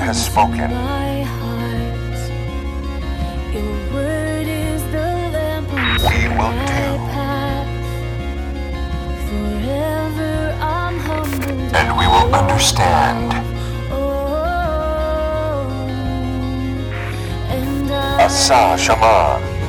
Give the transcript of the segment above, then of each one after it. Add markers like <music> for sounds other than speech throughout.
Has spoken. My heart, your word is the lamp We will do. my path. Forever I'm humbled. And we will understand. Oh, Asa Shama.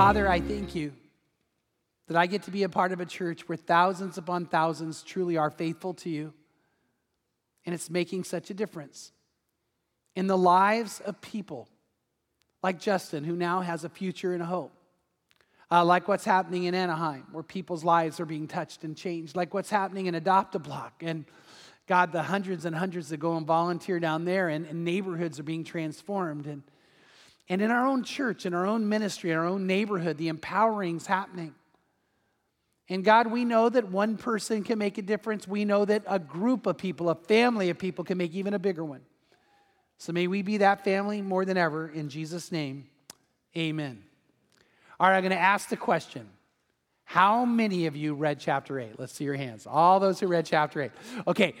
Father, I thank you that I get to be a part of a church where thousands upon thousands truly are faithful to you. And it's making such a difference in the lives of people like Justin, who now has a future and a hope. Uh, like what's happening in Anaheim, where people's lives are being touched and changed. Like what's happening in Adopt a Block. And God, the hundreds and hundreds that go and volunteer down there, and, and neighborhoods are being transformed. And, and in our own church, in our own ministry, in our own neighborhood, the empowering's happening. And God, we know that one person can make a difference. We know that a group of people, a family of people, can make even a bigger one. So may we be that family more than ever. In Jesus' name, amen. All right, I'm going to ask the question How many of you read chapter 8? Let's see your hands. All those who read chapter 8. Okay,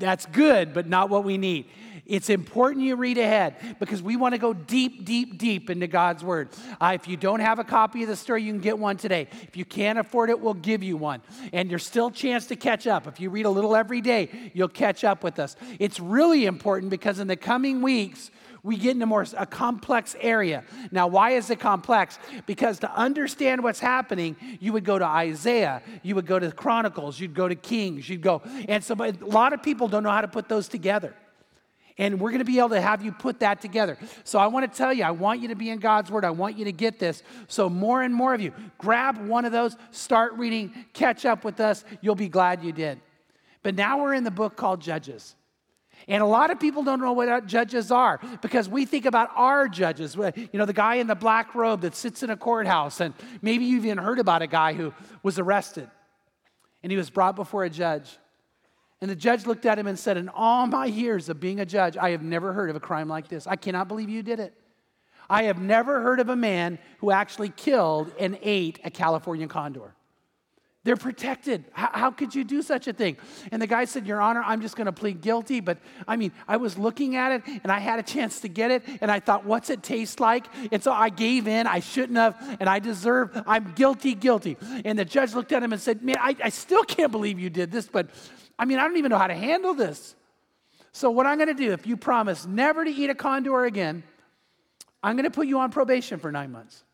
that's good, but not what we need. It's important you read ahead because we want to go deep, deep, deep into God's Word. Uh, if you don't have a copy of the story, you can get one today. If you can't afford it, we'll give you one. And there's still a chance to catch up. If you read a little every day, you'll catch up with us. It's really important because in the coming weeks, we get into more a complex area. Now, why is it complex? Because to understand what's happening, you would go to Isaiah, you would go to Chronicles, you'd go to Kings, you'd go, and so a lot of people don't know how to put those together. And we're going to be able to have you put that together. So I want to tell you, I want you to be in God's Word. I want you to get this. So more and more of you, grab one of those, start reading, catch up with us. You'll be glad you did. But now we're in the book called Judges. And a lot of people don't know what judges are because we think about our judges. You know, the guy in the black robe that sits in a courthouse, and maybe you've even heard about a guy who was arrested and he was brought before a judge. And the judge looked at him and said, In all my years of being a judge, I have never heard of a crime like this. I cannot believe you did it. I have never heard of a man who actually killed and ate a California condor. They're protected. How, how, could you do such a thing? And the guy said, Your Honor, I'm just going to plead guilty. But I mean, I was looking at it and I had a chance to get it. And I thought, What's it taste like? And so I gave in. I shouldn't have. And I deserve, I'm guilty, guilty. And the judge looked at him and said, Man, I, I still can't believe you did this. But I mean, I don't even know how to handle this. So, what I'm going to do, if you promise never to eat a condor again, I'm going to put you on probation for nine months.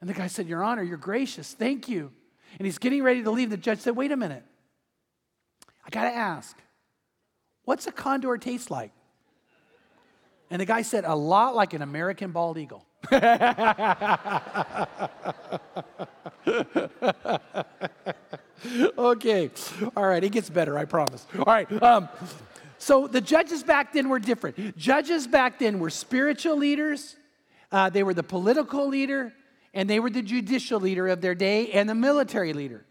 And the guy said, Your Honor, you're gracious. Thank you. And he's getting ready to leave. The judge said, Wait a minute. I got to ask, what's a condor taste like? And the guy said, A lot like an American bald eagle. <laughs> okay. All right. It gets better, I promise. All right. Um, so the judges back then were different. Judges back then were spiritual leaders, uh, they were the political leader, and they were the judicial leader of their day and the military leader.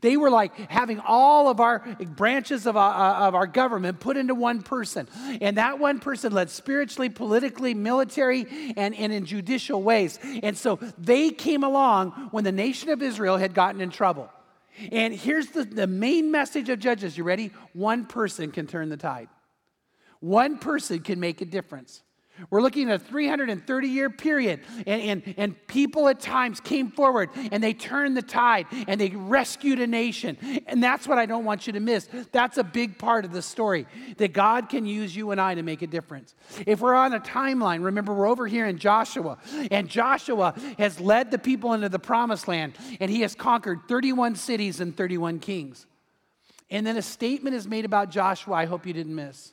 They were like having all of our branches of our, uh, of our government put into one person. And that one person led spiritually, politically, military, and, and in judicial ways. And so they came along when the nation of Israel had gotten in trouble. And here's the, the main message of Judges. You ready? One person can turn the tide, one person can make a difference. We're looking at a 330 year period, and, and, and people at times came forward and they turned the tide and they rescued a nation. And that's what I don't want you to miss. That's a big part of the story that God can use you and I to make a difference. If we're on a timeline, remember we're over here in Joshua, and Joshua has led the people into the promised land, and he has conquered 31 cities and 31 kings. And then a statement is made about Joshua I hope you didn't miss.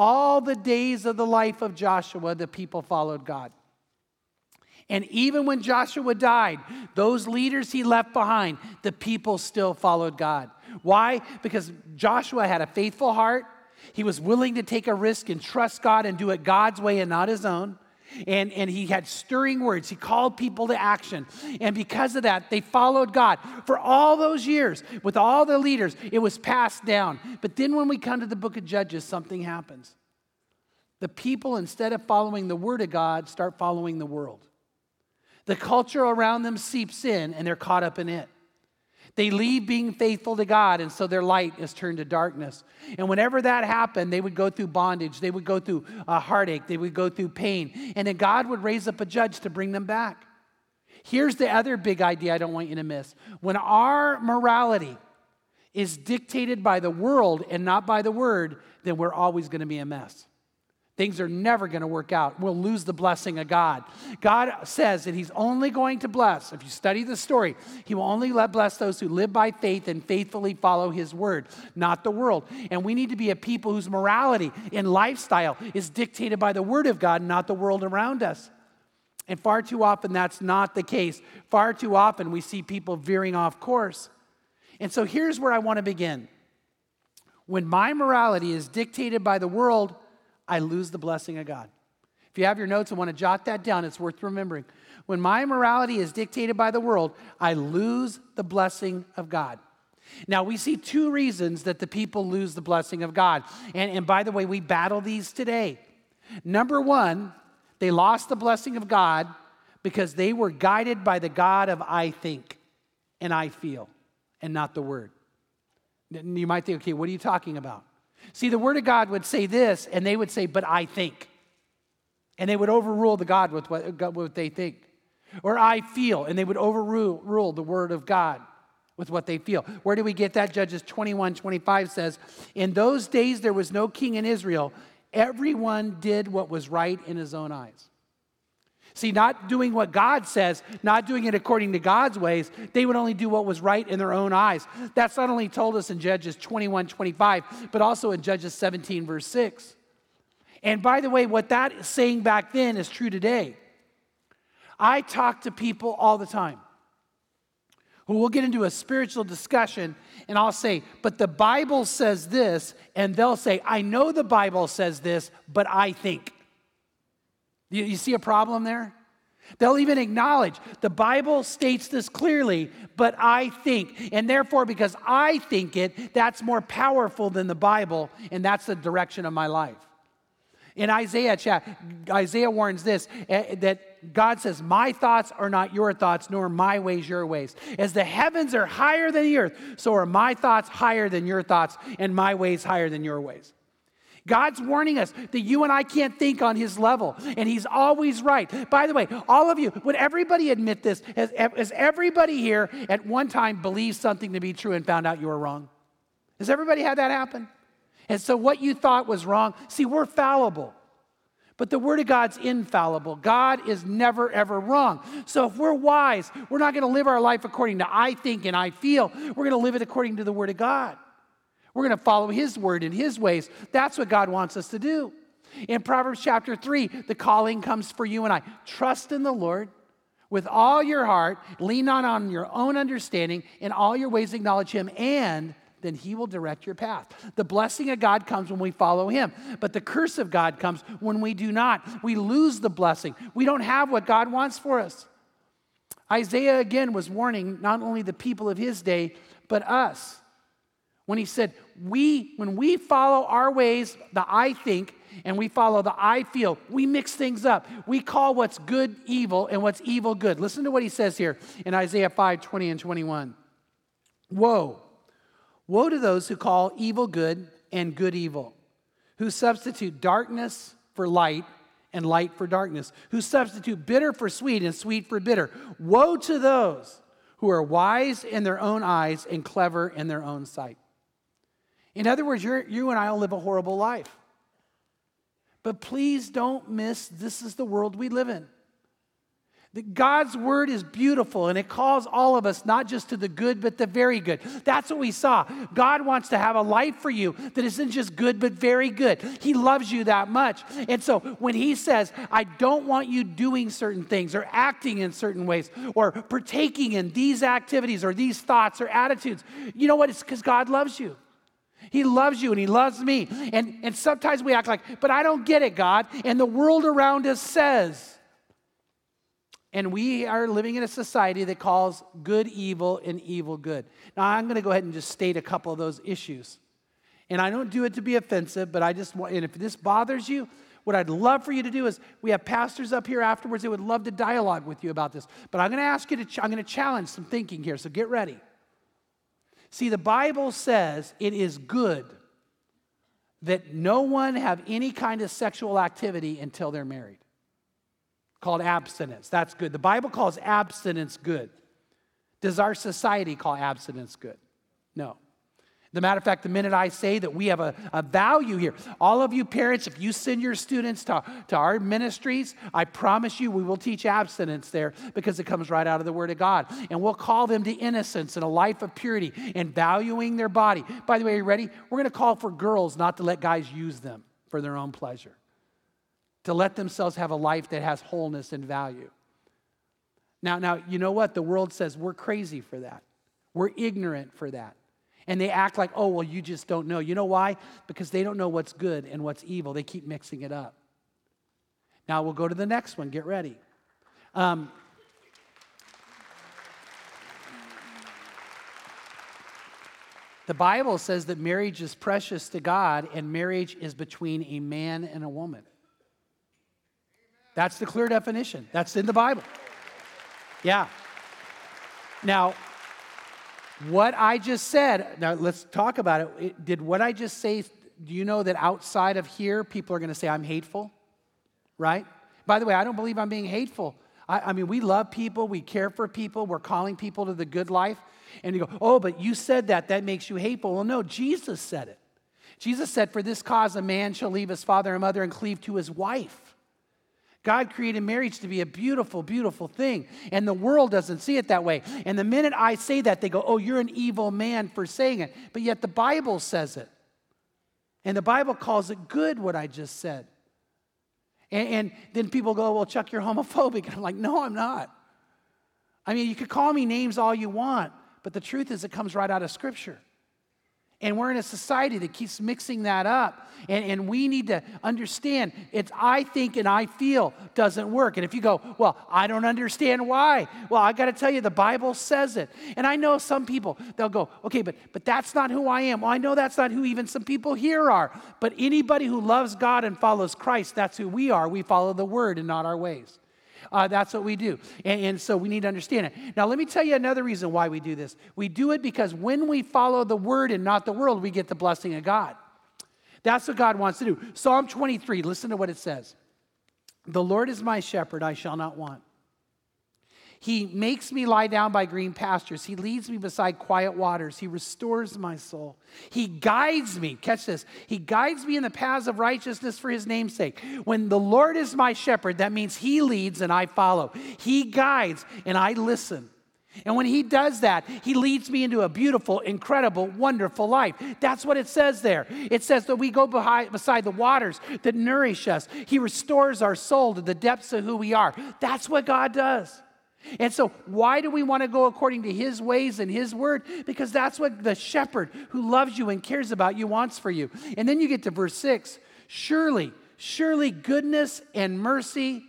All the days of the life of Joshua, the people followed God. And even when Joshua died, those leaders he left behind, the people still followed God. Why? Because Joshua had a faithful heart. He was willing to take a risk and trust God and do it God's way and not his own. And, and he had stirring words. He called people to action. And because of that, they followed God. For all those years, with all the leaders, it was passed down. But then when we come to the book of Judges, something happens. The people, instead of following the word of God, start following the world. The culture around them seeps in and they're caught up in it. They leave being faithful to God, and so their light is turned to darkness. And whenever that happened, they would go through bondage, they would go through a heartache, they would go through pain, and then God would raise up a judge to bring them back. Here's the other big idea I don't want you to miss. When our morality is dictated by the world and not by the word, then we're always going to be a mess. Things are never going to work out. We'll lose the blessing of God. God says that He's only going to bless, if you study the story, He will only let bless those who live by faith and faithfully follow His word, not the world. And we need to be a people whose morality and lifestyle is dictated by the word of God, not the world around us. And far too often, that's not the case. Far too often, we see people veering off course. And so here's where I want to begin. When my morality is dictated by the world, I lose the blessing of God. If you have your notes and want to jot that down, it's worth remembering. When my morality is dictated by the world, I lose the blessing of God. Now, we see two reasons that the people lose the blessing of God. And, and by the way, we battle these today. Number one, they lost the blessing of God because they were guided by the God of I think and I feel and not the word. You might think, okay, what are you talking about? See, the Word of God would say this, and they would say, But I think. And they would overrule the God with what, what they think. Or I feel, and they would overrule the Word of God with what they feel. Where do we get that? Judges 21 25 says, In those days there was no king in Israel. Everyone did what was right in his own eyes. See, not doing what God says, not doing it according to God's ways, they would only do what was right in their own eyes. That's not only told us in Judges 21 25, but also in Judges 17, verse 6. And by the way, what that saying back then is true today. I talk to people all the time who will get into a spiritual discussion, and I'll say, But the Bible says this, and they'll say, I know the Bible says this, but I think. You, you see a problem there? They'll even acknowledge the Bible states this clearly, but I think. And therefore, because I think it, that's more powerful than the Bible, and that's the direction of my life. In Isaiah, Isaiah warns this eh, that God says, My thoughts are not your thoughts, nor my ways your ways. As the heavens are higher than the earth, so are my thoughts higher than your thoughts, and my ways higher than your ways. God's warning us that you and I can't think on his level, and he's always right. By the way, all of you, would everybody admit this? Has, has everybody here at one time believed something to be true and found out you were wrong? Has everybody had that happen? And so what you thought was wrong, see, we're fallible. But the Word of God's infallible. God is never, ever wrong. So if we're wise, we're not going to live our life according to I think and I feel. We're going to live it according to the Word of God. We're going to follow His word and His ways. That's what God wants us to do. In Proverbs chapter 3, the calling comes for you and I. Trust in the Lord with all your heart, lean not on your own understanding, in all your ways acknowledge Him, and then He will direct your path. The blessing of God comes when we follow Him, but the curse of God comes when we do not. We lose the blessing. We don't have what God wants for us. Isaiah again was warning not only the people of his day, but us when he said, we, when we follow our ways, the I think, and we follow the I feel, we mix things up. We call what's good evil and what's evil good. Listen to what he says here in Isaiah 5 20 and 21. Woe, woe to those who call evil good and good evil, who substitute darkness for light and light for darkness, who substitute bitter for sweet and sweet for bitter. Woe to those who are wise in their own eyes and clever in their own sight. In other words, you and I will live a horrible life. But please don't miss this is the world we live in. That God's word is beautiful and it calls all of us not just to the good, but the very good. That's what we saw. God wants to have a life for you that isn't just good, but very good. He loves you that much. And so when He says, I don't want you doing certain things or acting in certain ways or partaking in these activities or these thoughts or attitudes, you know what? It's because God loves you. He loves you and He loves me. And, and sometimes we act like, but I don't get it, God. And the world around us says. And we are living in a society that calls good evil and evil good. Now, I'm going to go ahead and just state a couple of those issues. And I don't do it to be offensive, but I just want, and if this bothers you, what I'd love for you to do is we have pastors up here afterwards that would love to dialogue with you about this. But I'm going to ask you to, ch- I'm going to challenge some thinking here, so get ready. See, the Bible says it is good that no one have any kind of sexual activity until they're married. Called abstinence. That's good. The Bible calls abstinence good. Does our society call abstinence good? No. The matter of fact, the minute I say that we have a, a value here, all of you parents, if you send your students to, to our ministries, I promise you we will teach abstinence there because it comes right out of the Word of God. And we'll call them to innocence and a life of purity and valuing their body. By the way, are you ready? We're going to call for girls not to let guys use them for their own pleasure, to let themselves have a life that has wholeness and value. Now, now, you know what? The world says we're crazy for that. We're ignorant for that. And they act like, oh, well, you just don't know. You know why? Because they don't know what's good and what's evil. They keep mixing it up. Now we'll go to the next one. Get ready. Um, the Bible says that marriage is precious to God and marriage is between a man and a woman. That's the clear definition. That's in the Bible. Yeah. Now, what I just said, now let's talk about it. Did what I just say, do you know that outside of here, people are going to say I'm hateful? Right? By the way, I don't believe I'm being hateful. I, I, mean, we love people, we care for people, we're calling people to the good life. And you go, oh, but you said that, that makes you hateful. Well, no, Jesus said it. Jesus said, For this cause, a man shall leave his father and mother and cleave to his wife. God created marriage to be a beautiful, beautiful thing. And the world doesn't see it that way. And the minute I say that, they go, oh, you're an evil man for saying it. But yet the Bible says it. And the Bible calls it good, what I just said. And, and then people go, well, Chuck, you're homophobic. <laughs> And I'm like, no, I'm not. I mean, you could call me names all you want, but the truth is, it comes right out of Scripture. And we're in a society that keeps mixing that up. And, and we need to understand it's I think and I feel doesn't work. And if you go, well, I don't understand why. Well, I got to tell you, the Bible says it. And I know some people, they'll go, okay, but, but that's not who I am. Well, I know that's not who even some people here are. But anybody who loves God and follows Christ, that's who we are. We follow the word and not our ways. Uh, that's what we do. And, and so we need to understand it. Now, let me tell you another reason why we do this. We do it because when we follow the word and not the world, we get the blessing of God. That's what God wants to do. Psalm 23, listen to what it says The Lord is my shepherd, I shall not want. He makes me lie down by green pastures. He leads me beside quiet waters. He restores my soul. He guides me. Catch this. He guides me in the paths of righteousness for his name's sake. When the Lord is my shepherd, that means he leads and I follow. He guides and I listen. And when he does that, he leads me into a beautiful, incredible, wonderful life. That's what it says there. It says that we go behind, beside the waters that nourish us. He restores our soul to the depths of who we are. That's what God does. And so, why do we want to go according to his ways and his word? Because that's what the shepherd who loves you and cares about you wants for you. And then you get to verse six surely, surely goodness and mercy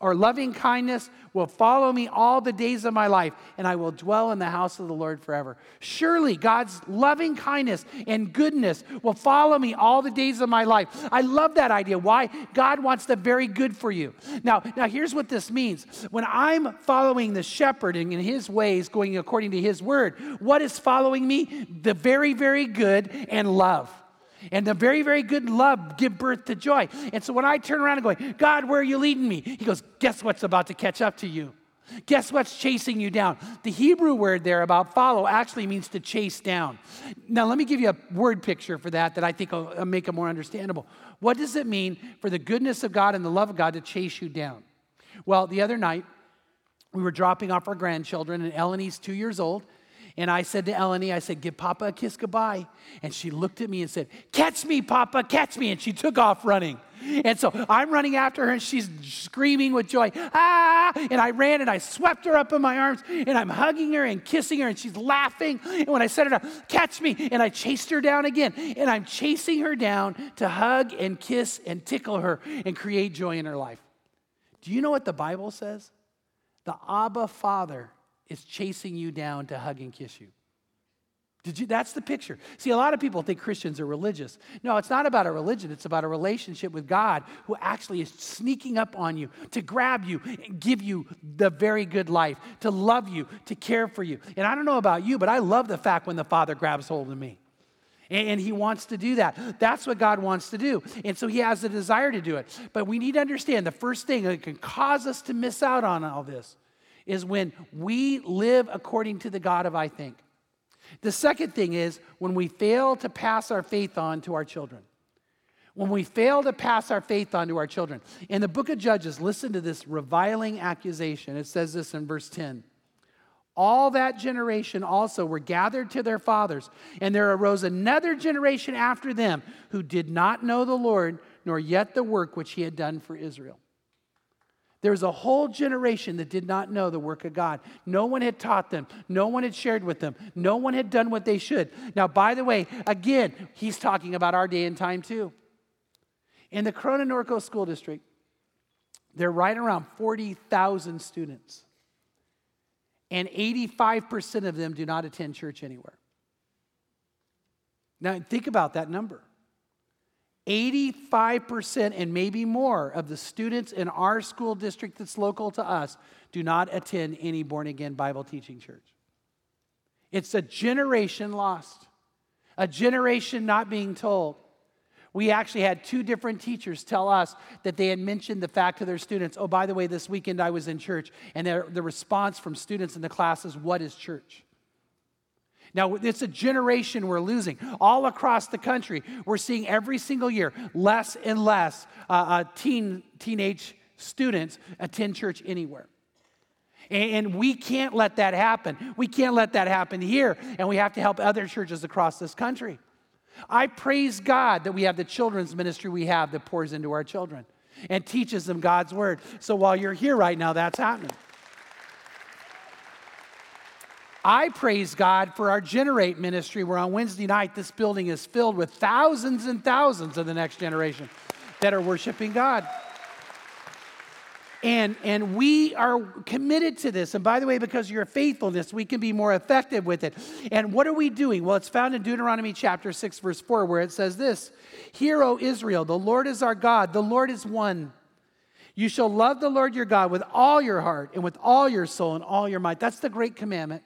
or loving kindness will follow me all the days of my life, and I will dwell in the house of the Lord forever. Surely God's loving kindness and goodness will follow me all the days of my life. I love that idea. Why? God wants the very good for you. Now, now here's what this means. When I'm following the shepherd and in his ways, going according to his word, what is following me? The very, very good and love. And the very, very good love give birth to joy. And so when I turn around and go, God, where are you leading me? He goes, Guess what's about to catch up to you? Guess what's chasing you down? The Hebrew word there about follow actually means to chase down. Now, let me give you a word picture for that that I think will uh, make it more understandable. What does it mean for the goodness of God and the love of God to chase you down? Well, the other night, we were dropping off our grandchildren, and Eleni's two years old, And I said to Eleni, I said, give Papa a kiss goodbye. And she looked at me and said, Catch me, Papa, catch me. And she took off running. And so I'm running after her and she's screaming with joy, ah! And I ran and I swept her up in my arms and I'm hugging her and kissing her and she's laughing. And when I to her, catch me, and I chased her down again. And I'm chasing her down to hug and kiss and tickle her and create joy in her life. Do you know what the Bible says? The Abba Father is chasing you down to hug and kiss you. Did you, that's the picture. See, a lot of people think Christians are religious. No, it's not about a religion, it's about a relationship with God who actually is sneaking up on you to grab you and give you the very good life, to love you, to care for you. And I don't know about you, but I love the fact when the Father grabs hold of me. And, and he wants to do that. That's what God wants to do. And so he has the desire to do it. But we need to understand the first thing that can cause us to miss out on all this is when we live according to the God of I think. The second thing is when we fail to pass our faith on to our children. When we fail to pass our faith on to our children. In the book of Judges, listen to this reviling accusation. It says this in verse 10. All that generation also were gathered to their fathers, and there arose another generation after them who did not know the Lord, nor yet the work which he had done for Israel. There was a whole generation that did not know the work of God. No one had taught them. No one had shared with them. No one had done what they should. Now, by the way, again, he's talking about our day and time too. In the Corona Norco School District, there are right around 40,000 students, and 85% of them do not attend church anywhere. Now, think about that number. 85% and maybe more of the students in our school district that's local to us do not attend any born again Bible teaching church. It's a generation lost, a generation not being told. We actually had two different teachers tell us that they had mentioned the fact to their students, oh, by the way, this weekend I was in church. And the response from students in the class is, what is church? Now, it's a generation we're losing. All across the country, we're seeing every single year less and less uh, uh, teen, teenage students attend church anywhere. And, and we can't let that happen. We can't let that happen here, and we have to help other churches across this country. I praise God that we have the children's ministry we have that pours into our children and teaches them God's word. So while you're here right now, that's happening. I praise God for our Generate ministry, where on Wednesday night, this building is filled with thousands and thousands of the next generation that are worshiping God. And, and we are committed to this. And by the way, because of your faithfulness, we can be more effective with it. And what are we doing? Well, it's found in Deuteronomy chapter 6, verse 4, where it says this Hear, O Israel, the Lord is our God, the Lord is one. You shall love the Lord your God with all your heart and with all your soul and all your might. That's the great commandment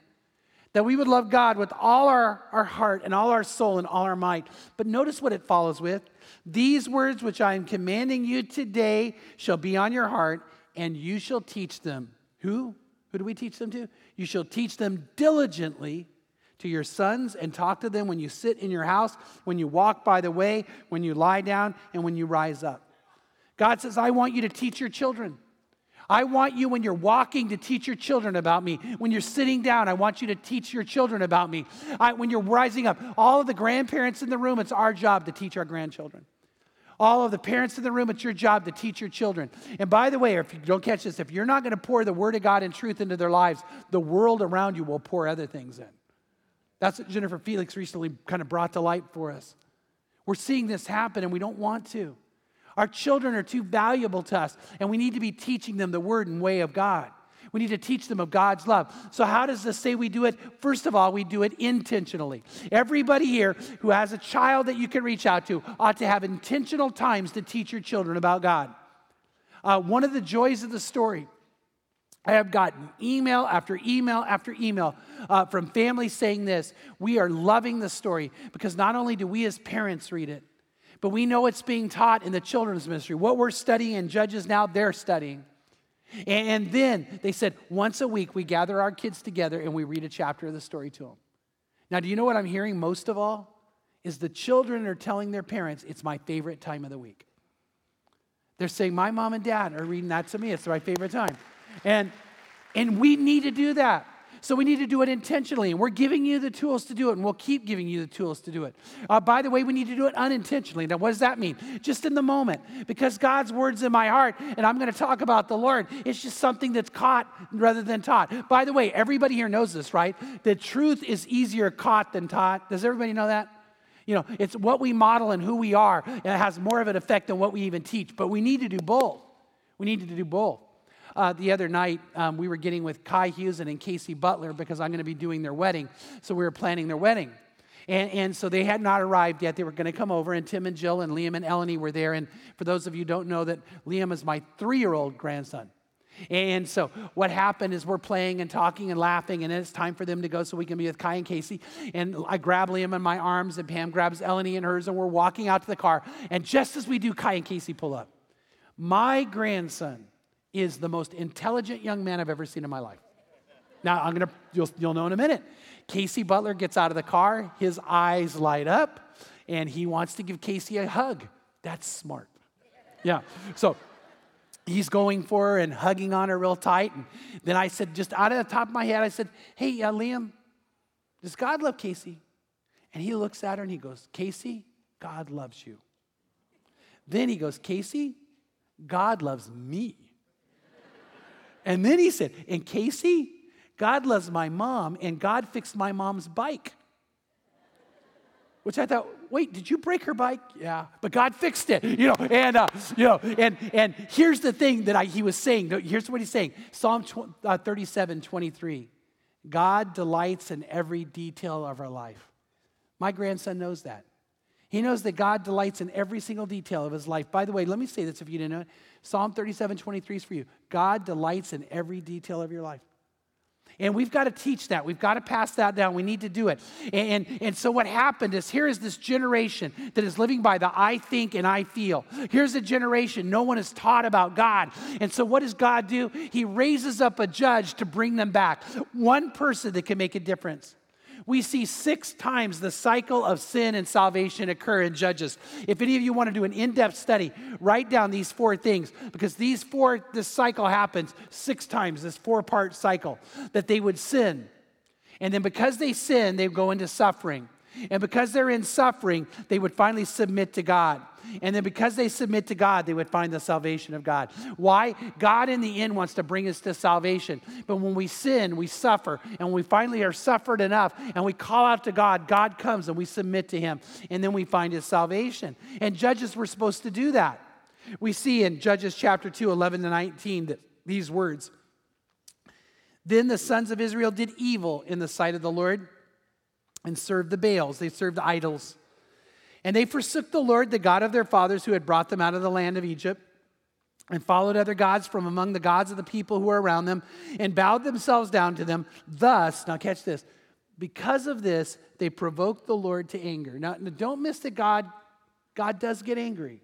that we would love God with all our, our heart and all our soul and all our might. But notice what it follows with These words which I am commanding you today shall be on your heart, and you shall teach them. Who? Who do we teach them to? You shall teach them diligently to your sons and talk to them when you sit in your house, when you walk by the way, when you lie down, and when you rise up. God says, I want you to teach your children. I want you, when you're walking, to teach your children about me. When you're sitting down, I want you to teach your children about me. I, when you're rising up, all of the grandparents in the room, it's our job to teach our grandchildren. All of the parents in the room, it's your job to teach your children. And by the way, if you don't catch this, if you're not going to pour the Word of God and truth into their lives, the world around you will pour other things in. That's what Jennifer Felix recently kind of brought to light for us. We're seeing this happen and we don't want to. Our children are too valuable to us, and we need to be teaching them the word and way of God. We need to teach them of God's love. So, how does this say we do it? First of all, we do it intentionally. Everybody here who has a child that you can reach out to ought to have intentional times to teach your children about God. Uh, one of the joys of the story, I have gotten email after email after email uh, from families saying this We are loving the story because not only do we as parents read it, but we know it's being taught in the children's ministry. What we're studying in Judges now, they're studying. And then they said, once a week, we gather our kids together and we read a chapter of the story to them. Now, do you know what I'm hearing most of all? Is the children are telling their parents, it's my favorite time of the week. They're saying, my mom and dad are reading that to me. It's my favorite time. And, and we need to do that. So we need to do it intentionally. And we're giving you the tools to do it, and we'll keep giving you the tools to do it. Uh, by the way, we need to do it unintentionally. Now, what does that mean? Just in the moment. Because God's word's in my heart, and I'm going to talk about the Lord. It's just something that's caught rather than taught. By the way, everybody here knows this, right? That truth is easier caught than taught. Does everybody know that? You know, it's what we model and who we are, and it has more of an effect than what we even teach. But we need to do both. We need to do both. Uh, the other night, um, we were getting with Kai Hughes and Casey Butler because I'm going to be doing their wedding. So we were planning their wedding. And, and so they had not arrived yet. They were going to come over, and Tim and Jill and Liam and Eleni were there. And for those of you don't know that Liam is my three year old grandson. And so what happened is we're playing and talking and laughing, and it's time for them to go so we can be with Kai and Casey. And I grab Liam in my arms, and Pam grabs Eleni in hers, and we're walking out to the car. And just as we do, Kai and Casey pull up. My grandson is the most intelligent young man I've ever seen in my life. Now, I'm gonna, you'll, you'll know in a minute. Casey Butler gets out of the car, his eyes light up, and he wants to give Casey a hug. That's smart. Yeah. So he's going for her and hugging on her real tight. And then I said, just out of the top of my head, I said, Hey, uh, Liam, does God love Casey? And he looks at her and he goes, Casey, God loves you. Then he goes, Casey, God loves me. And then he said, And Casey, God loves my mom, and God fixed my mom's bike. Which I thought, wait, did you break her bike? Yeah, but God fixed it, you know. And uh, you know, and and here's the thing that I, he was saying. Here's what he's saying: Psalm tw- uh, 37, 23. God delights in every detail of our life. My grandson knows that. He knows that God delights in every single detail of his life. By the way, let me say this if you didn't know it. Psalm 37, 23 is for you. God delights in every detail of your life. And we've got to teach that. We've got to pass that down. We need to do it. And, and, and, so, what happened is here is this generation that is living by the I think and I feel. Here's a generation no one is taught about God. And so, what does God do? He raises up a judge to bring them back. One person that can make a difference. We see six times the cycle of sin and salvation occur in Judges. If any of you want to do an in depth study, write down these four things because these four, this cycle happens six times, this four part cycle, that they would sin. And then because they sin, they go into suffering. And because they're in suffering, they would finally submit to God. And then because they submit to God, they would find the salvation of God. Why? God in the end wants to bring us to salvation. But when we sin, we suffer. And when we finally are suffered enough and we call out to God, God comes and we submit to Him. And then we find His salvation. And judges were supposed to do that. We see in Judges chapter 2, 11 to 19, that these words Then the sons of Israel did evil in the sight of the Lord and served the Baals, they served idols. And they forsook the Lord, the God of their fathers, who had brought them out of the land of Egypt, and followed other gods from among the gods of the people who were around them, and bowed themselves down to them. Thus, now catch this, because of this, they provoked the Lord to anger. Now, don't miss that God, God does get angry.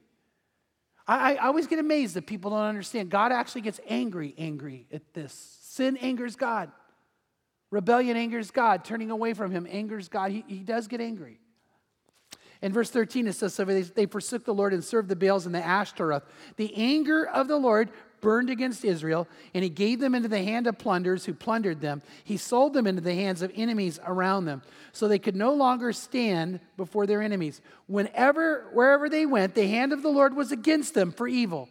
I, I always get amazed that people don't understand. God actually gets angry, angry at this. Sin angers God. Rebellion angers God. Turning away from Him angers God. He, he does get angry. In verse 13, it says, So they, they forsook the Lord and served the Baals and the Ashtaroth. The anger of the Lord burned against Israel, and he gave them into the hand of plunderers who plundered them. He sold them into the hands of enemies around them, so they could no longer stand before their enemies. Whenever, wherever they went, the hand of the Lord was against them for evil,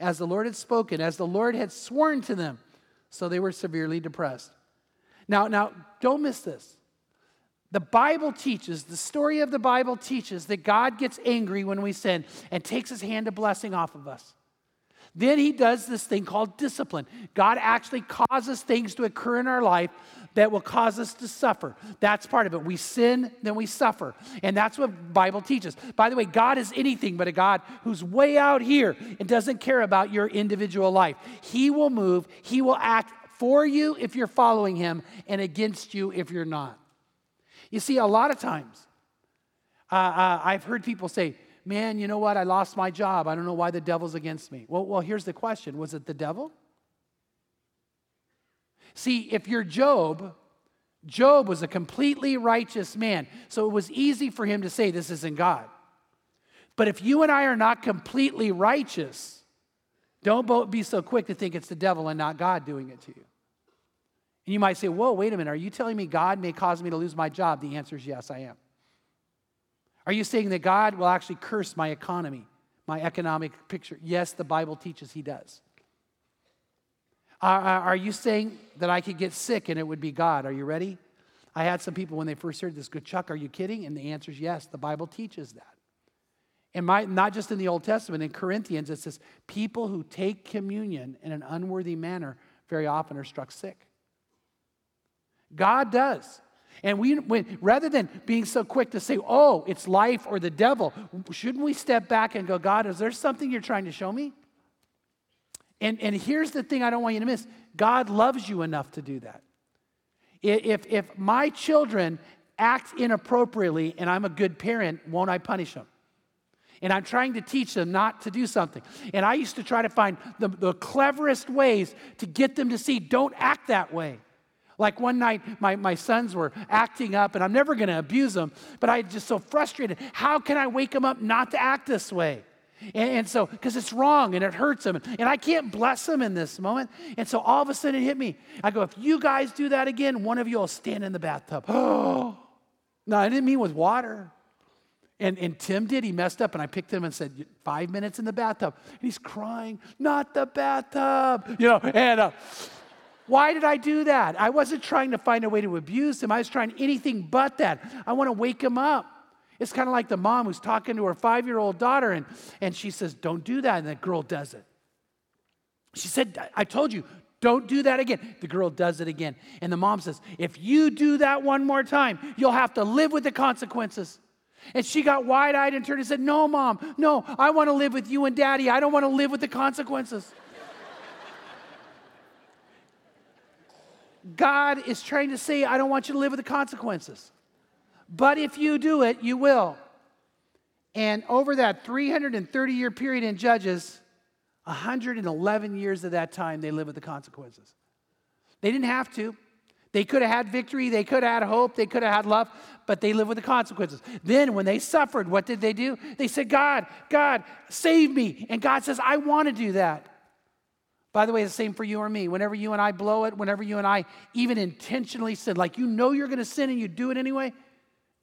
as the Lord had spoken, as the Lord had sworn to them. So they were severely depressed. Now, now, don't miss this. The Bible teaches, the story of the Bible teaches that God gets angry when we sin and takes his hand of blessing off of us. Then he does this thing called discipline. God actually causes things to occur in our life that will cause us to suffer. That's part of it. We sin, then we suffer. And that's what the Bible teaches. By the way, God is anything but a God who's way out here and doesn't care about your individual life. He will move, he will act for you if you're following him and against you if you're not. You see, a lot of times, uh, uh, I've heard people say, Man, you know what? I lost my job. I don't know why the devil's against me. Well, well, here's the question Was it the devil? See, if you're Job, Job was a completely righteous man. So it was easy for him to say, This isn't God. But if you and I are not completely righteous, don't be so quick to think it's the devil and not God doing it to you. And you might say, Whoa, wait a minute. Are you telling me God may cause me to lose my job? The answer is yes, I am. Are you saying that God will actually curse my economy, my economic picture? Yes, the Bible teaches He does. Are, you saying that I could get sick and it would be God? Are you ready? I had some people when they first heard this go, Chuck, are you kidding? And the answer is yes, the Bible teaches that. And my, not just in the Old Testament, in Corinthians, it says, people who take communion in an unworthy manner very often are struck sick. God does. And we, when, rather than being so quick to say, oh, it's life or the devil, shouldn't we step back and go, God, is there something you're trying to show me? And, and here's the thing I don't want you to miss God loves you enough to do that. If, if my children act inappropriately and I'm a good parent, won't I punish them? And I'm trying to teach them not to do something. And I used to try to find the, the cleverest ways to get them to see, don't act that way. Like one night, my, my sons were acting up, and I'm never going to abuse them, but I just so frustrated. How can I wake them up not to act this way? And, and so, because it's wrong and it hurts them, and I can't bless them in this moment. And so all of a sudden it hit me. I go, if you guys do that again, one of you will stand in the bathtub. Oh, <gasps> no, I didn't mean with water. And, and Tim did. He messed up, and I picked him and said, Five minutes in the bathtub. And he's crying, Not the bathtub. You know, and uh, why did I do that? I wasn't trying to find a way to abuse him. I was trying anything but that. I want to wake him up. It's kind of like the mom who's talking to her five year old daughter, and, and she says, Don't do that. And the girl does it. She said, I told you, don't do that again. The girl does it again. And the mom says, If you do that one more time, you'll have to live with the consequences. And she got wide eyed and turned and said, No, mom, no, I want to live with you and daddy. I don't want to live with the consequences. God is trying to say, I don't want you to live with the consequences. But if you do it, you will. And over that 330 year period in Judges, 111 years of that time, they lived with the consequences. They didn't have to. They could have had victory, they could have had hope, they could have had love, but they lived with the consequences. Then, when they suffered, what did they do? They said, God, God, save me. And God says, I want to do that. By the way, the same for you or me. Whenever you and I blow it, whenever you and I even intentionally sin, like you know you're going to sin and you do it anyway,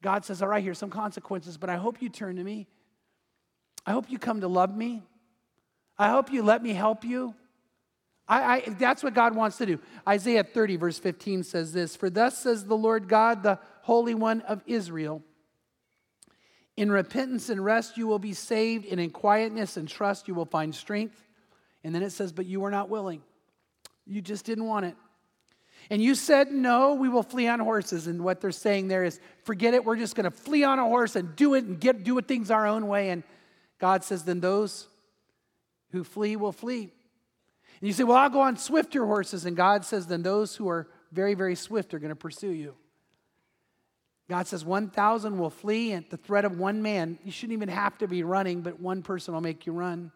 God says, All right, here's some consequences, but I hope you turn to me. I hope you come to love me. I hope you let me help you. I, I, that's what God wants to do. Isaiah 30, verse 15 says this For thus says the Lord God, the Holy One of Israel In repentance and rest you will be saved, and in quietness and trust you will find strength. And then it says, But you were not willing. You just didn't want it. And you said, No, we will flee on horses. And what they're saying there is, Forget it, we're just going to flee on a horse and do it and get, do things our own way. And God says, Then those who flee will flee. And you say, Well, I'll go on swifter horses. And God says, Then those who are very, very swift are going to pursue you. God says 1,000 will flee at the threat of one man. You shouldn't even have to be running, but one person will make you run.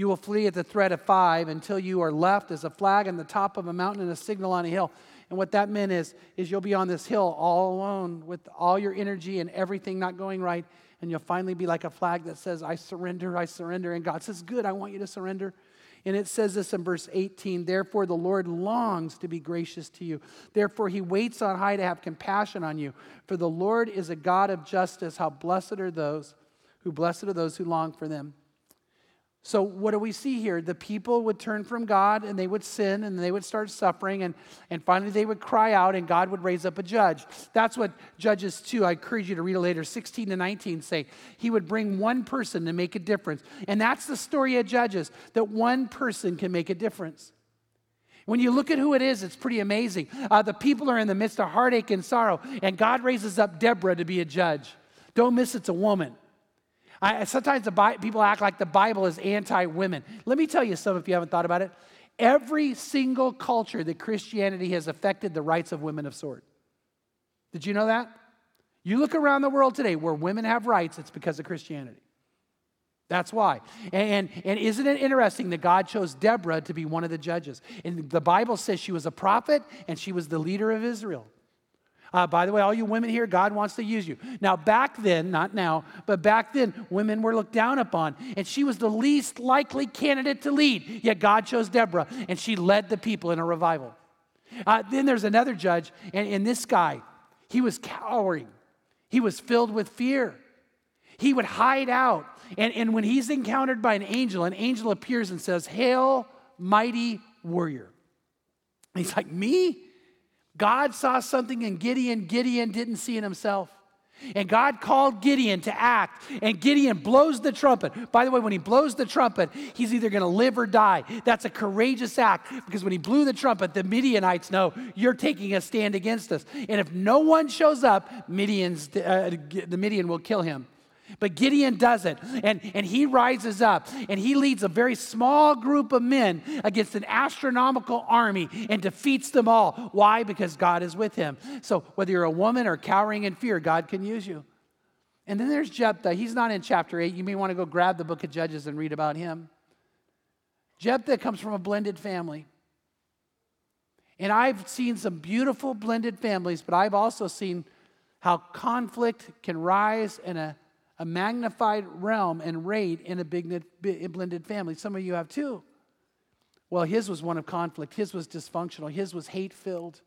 You will flee at the threat of five until you are left as a flag on the top of a mountain and a signal on a hill. And what that meant is, is you'll be on this hill all alone with all your energy and everything not going right. And you'll finally be like a flag that says, I surrender, I surrender. And God says, Good, I want you to surrender. And it says this in verse 18 Therefore, the Lord longs to be gracious to you. Therefore, he waits on high to have compassion on you. For the Lord is a God of justice. How blessed are those who blessed are those who long for them. So, what do we see here? The people would turn from God and they would sin and they would start suffering, and, and finally they would cry out and God would raise up a judge. That's what Judges 2, I encourage you to read it later, 16 to 19 say. He would bring one person to make a difference. And that's the story of Judges, that one person can make a difference. When you look at who it is, it's pretty amazing. Uh, the people are in the midst of heartache and sorrow, and God raises up Deborah to be a judge. Don't miss it's a woman. I, sometimes the Bi- people act like the Bible is anti women. Let me tell you some if you haven't thought about it. Every single culture that Christianity has affected the rights of women of sort. Did you know that? You look around the world today where women have rights, it's because of Christianity. That's why. And, and, isn't it interesting that God chose Deborah to be one of the judges? And the Bible says she was a prophet and she was the leader of Israel. Uh, by the way, all you women here, God wants to use you. Now, back then, not now, but back then, women were looked down upon, and she was the least likely candidate to lead. Yet God chose Deborah, and she led the people in a revival. Uh, then there's another judge, and, and this guy, he was cowering. He was filled with fear. He would hide out. And, and when he's encountered by an angel, an angel appears and says, Hail, mighty warrior. And he's like, Me? God saw something in Gideon, Gideon didn't see in himself. And God called Gideon to act, and Gideon blows the trumpet. By the way, when he blows the trumpet, he's either going to live or die. That's a courageous act because when he blew the trumpet, the Midianites know you're taking a stand against us. And if no one shows up, Midian's, uh, the Midian will kill him. But Gideon does it, and, and he rises up, and he leads a very small group of men against an astronomical army and defeats them all. Why? Because God is with him. So whether you're a woman or cowering in fear, God can use you. And then there's Jephthah. He's not in chapter 8. You may want to go grab the book of Judges and read about him. Jephthah comes from a blended family. And I've seen some beautiful blended families, but I've also seen how conflict can rise in a a magnified realm and rate in a big, blended family. Some of you have too. Well, his was one of conflict, his was dysfunctional, his was hate filled.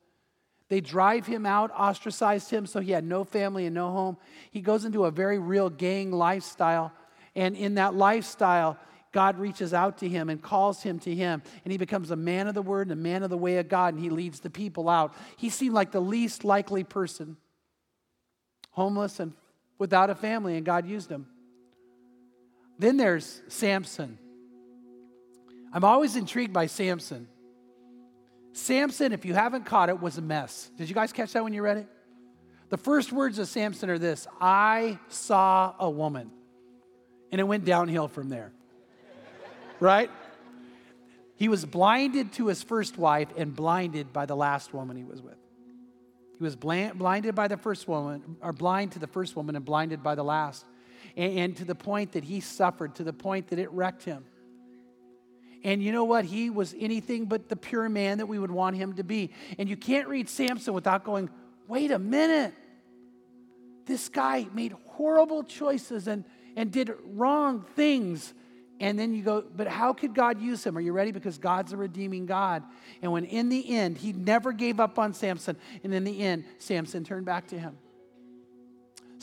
They drive him out, ostracized him, so he had no family and no home. He goes into a very real gang lifestyle. And in that lifestyle, God reaches out to him and calls him to him, and he becomes a man of the word and a man of the way of God, and he leads the people out. He seemed like the least likely person, homeless and without a family, and God used him. Then there's Samson. I'm always intrigued by Samson. Samson, if you haven't caught it, was a mess. Did you guys catch that when you read it? The first words of Samson are this I saw a woman. And it went downhill from there. <laughs> right? He was blinded to his first wife and blinded by the last woman he was with. He was blinded by the first woman, or blind to the first woman and blinded by the last. And, and to the point that he suffered, to the point that it wrecked him. And you know what? He was anything but the pure man that we would want him to be. And you can't read Samson without going, wait a minute. This guy made horrible choices and, and did wrong things and then you go, but how could God use him? Are you ready? Because God's a redeeming God. And when in the end, he never gave up on Samson, and in the end, Samson turned back to him.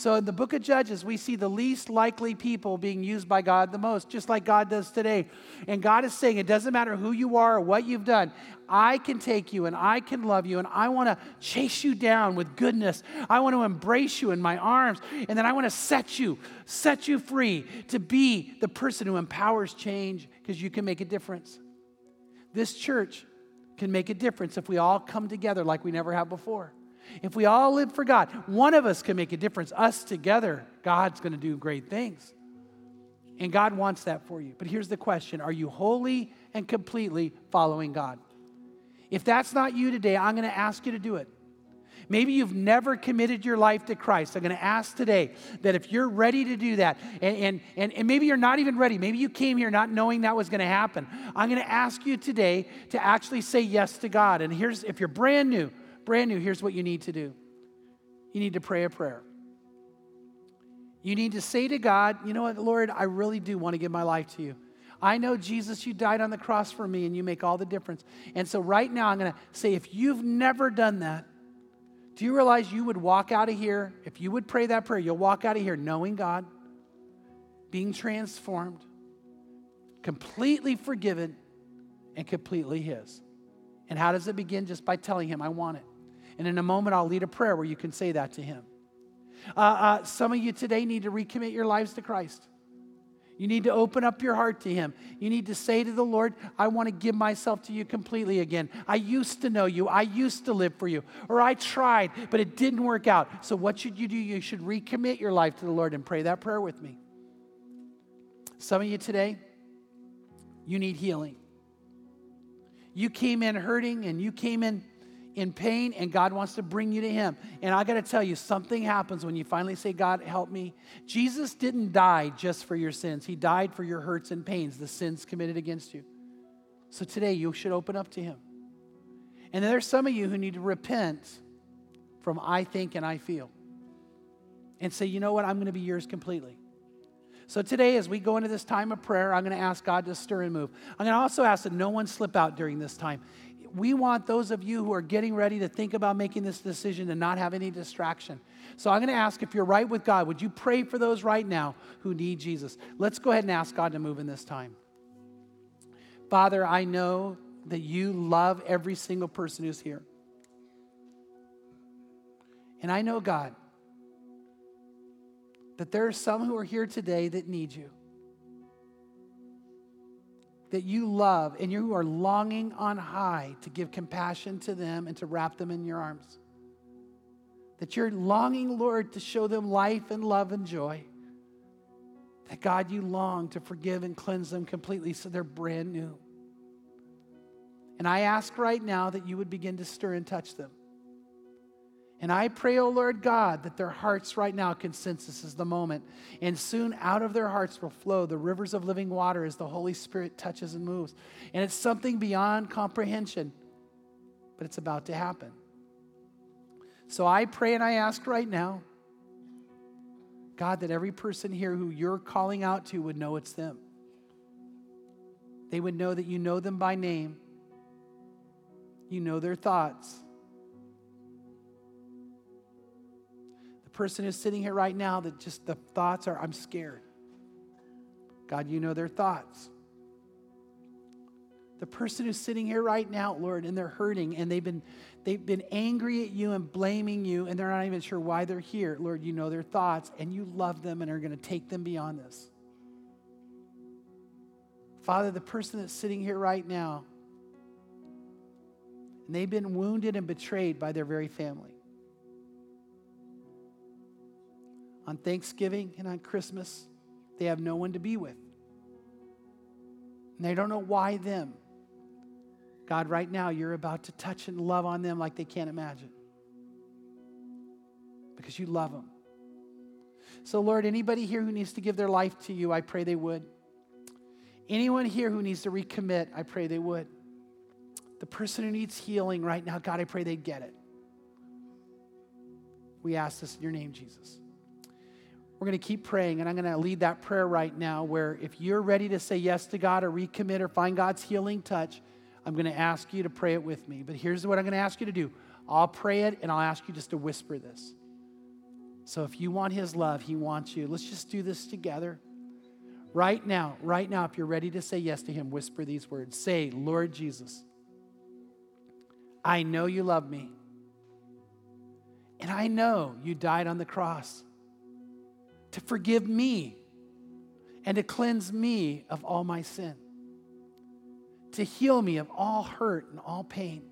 So in the book of Judges, we see the least likely people being used by God the most, just like God does today. And God is saying, it doesn't matter who you are or what you've done, I can take you and I can love you and I want to chase you down with goodness. I want to embrace you in my arms and then I want to set you, set you free to be the person who empowers change because you can make a difference. This church can make a difference if we all come together like we never have before. If we all live for God, one of us can make a difference. Us together, God's going to do great things. And God wants that for you. But here's the question Are you wholly and completely following God? If that's not you today, I'm going to ask you to do it. Maybe you've never committed your life to Christ. I'm going to ask today that if you're ready to do that, and, and, and, maybe you're not even ready, maybe you came here not knowing that was going to happen. I'm going to ask you today to actually say yes to God. And here's, if you're brand new, brand new, here's what you need to do you need to pray a prayer. You need to say to God, you know what, Lord, I really do want to give my life to you. I know, Jesus, you died on the cross for me and you make all the difference. And so, right now, I'm going to say, if you've never done that, do you realize you would walk out of here, if you would pray that prayer, you'll walk out of here knowing God, being transformed, completely forgiven, and completely His. And how does it begin? Just by telling Him, I want it. And in a moment, I'll lead a prayer where you can say that to Him. Uh, uh, some of you today need to recommit your lives to Christ. You need to open up your heart to Him. You need to say to the Lord, I want to give myself to you completely again. I used to know you. I used to live for you. Or I tried, but it didn't work out. So, what should you do? You should recommit your life to the Lord and pray that prayer with me. Some of you today, you need healing. You came in hurting and you came in in pain and God wants to bring you to Him. And I got to tell you, something happens when you finally say, God, help me. Jesus didn't die just for your sins, He died for your hurts and pains, the sins committed against you. So today, you should open up to Him. And there's some of you who need to repent from I think and I feel and say, you know what, I'm going to be yours completely. So today, as we go into this time of prayer, I'm going to ask God to stir and move. I'm going to also ask that no one slip out during this time we want those of you who are getting ready to think about making this decision to not have any distraction. So I'm going to ask if you're right with God, would you pray for those right now who need Jesus? Let's go ahead and ask God to move in this time. Father, I know that you love every single person who's here. And I know, God, that there are some who are here today that need you. That you love and you are longing on high to give compassion to them and to wrap them in your arms. That you're longing, Lord, to show them life and love and joy. That God, you long to forgive and cleanse them completely so they're brand new. And I ask right now that you would begin to stir and touch them. And I pray, oh Lord God, that their hearts right now can sense this is the moment. And soon out of their hearts will flow the rivers of living water as the Holy Spirit touches and moves. And it's something beyond comprehension, but it's about to happen. So I pray and I ask right now, God, that every person here who you're calling out to would know it's them. They would know that you know them by name, you know their thoughts person who's sitting here right now that just the thoughts are, I'm scared. God, you know their thoughts. The person who's sitting here right now, Lord, and they're hurting and they've been, they've been angry at you and blaming you and they're not even sure why they're here. Lord, you know their thoughts and you love them and are going to take them beyond this. Father, the person that's sitting here right now, and they've been wounded and betrayed by their very family. On Thanksgiving and on Christmas, they have no one to be with. And they don't know why them. God, right now, you're about to touch and love on them like they can't imagine. Because you love them. So, Lord, anybody here who needs to give their life to you, I pray they would. Anyone here who needs to recommit, I pray they would. The person who needs healing right now, God, I pray they'd get it. We ask this in your name, Jesus. We're going to keep praying, and I'm going to lead that prayer right now. Where if you're ready to say yes to God or recommit or find God's healing touch, I'm going to ask you to pray it with me. But here's what I'm going to ask you to do I'll pray it, and I'll ask you just to whisper this. So if you want His love, He wants you. Let's just do this together. Right now, right now, if you're ready to say yes to Him, whisper these words Say, Lord Jesus, I know you love me. And I know you died on the cross to forgive me and to cleanse me of all my sin, to heal me of all hurt and all pain,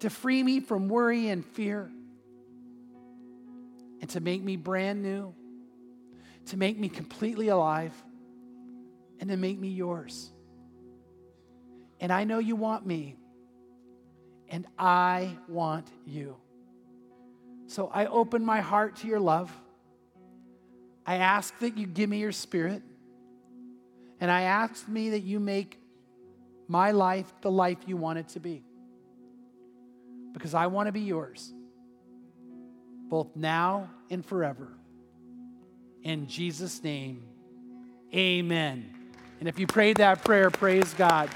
to free me from worry and fear, and to make me brand new, to make me completely alive, and to make me yours. And I know you want me, and I want you. So I open my heart to your love. I ask that you give me your spirit. And I ask me that you make my life the life you want it to be. Because I want to be yours, both now and forever. In Jesus' name, amen. And if you prayed that prayer, praise God.